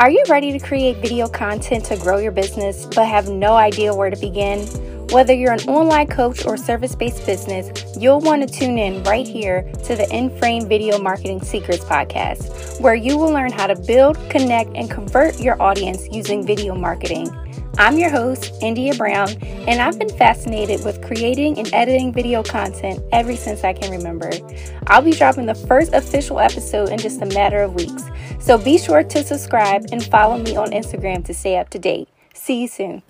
Are you ready to create video content to grow your business but have no idea where to begin? Whether you're an online coach or service based business, you'll want to tune in right here to the In Frame Video Marketing Secrets podcast, where you will learn how to build, connect, and convert your audience using video marketing. I'm your host, India Brown, and I've been fascinated with creating and editing video content ever since I can remember. I'll be dropping the first official episode in just a matter of weeks, so be sure to subscribe and follow me on Instagram to stay up to date. See you soon.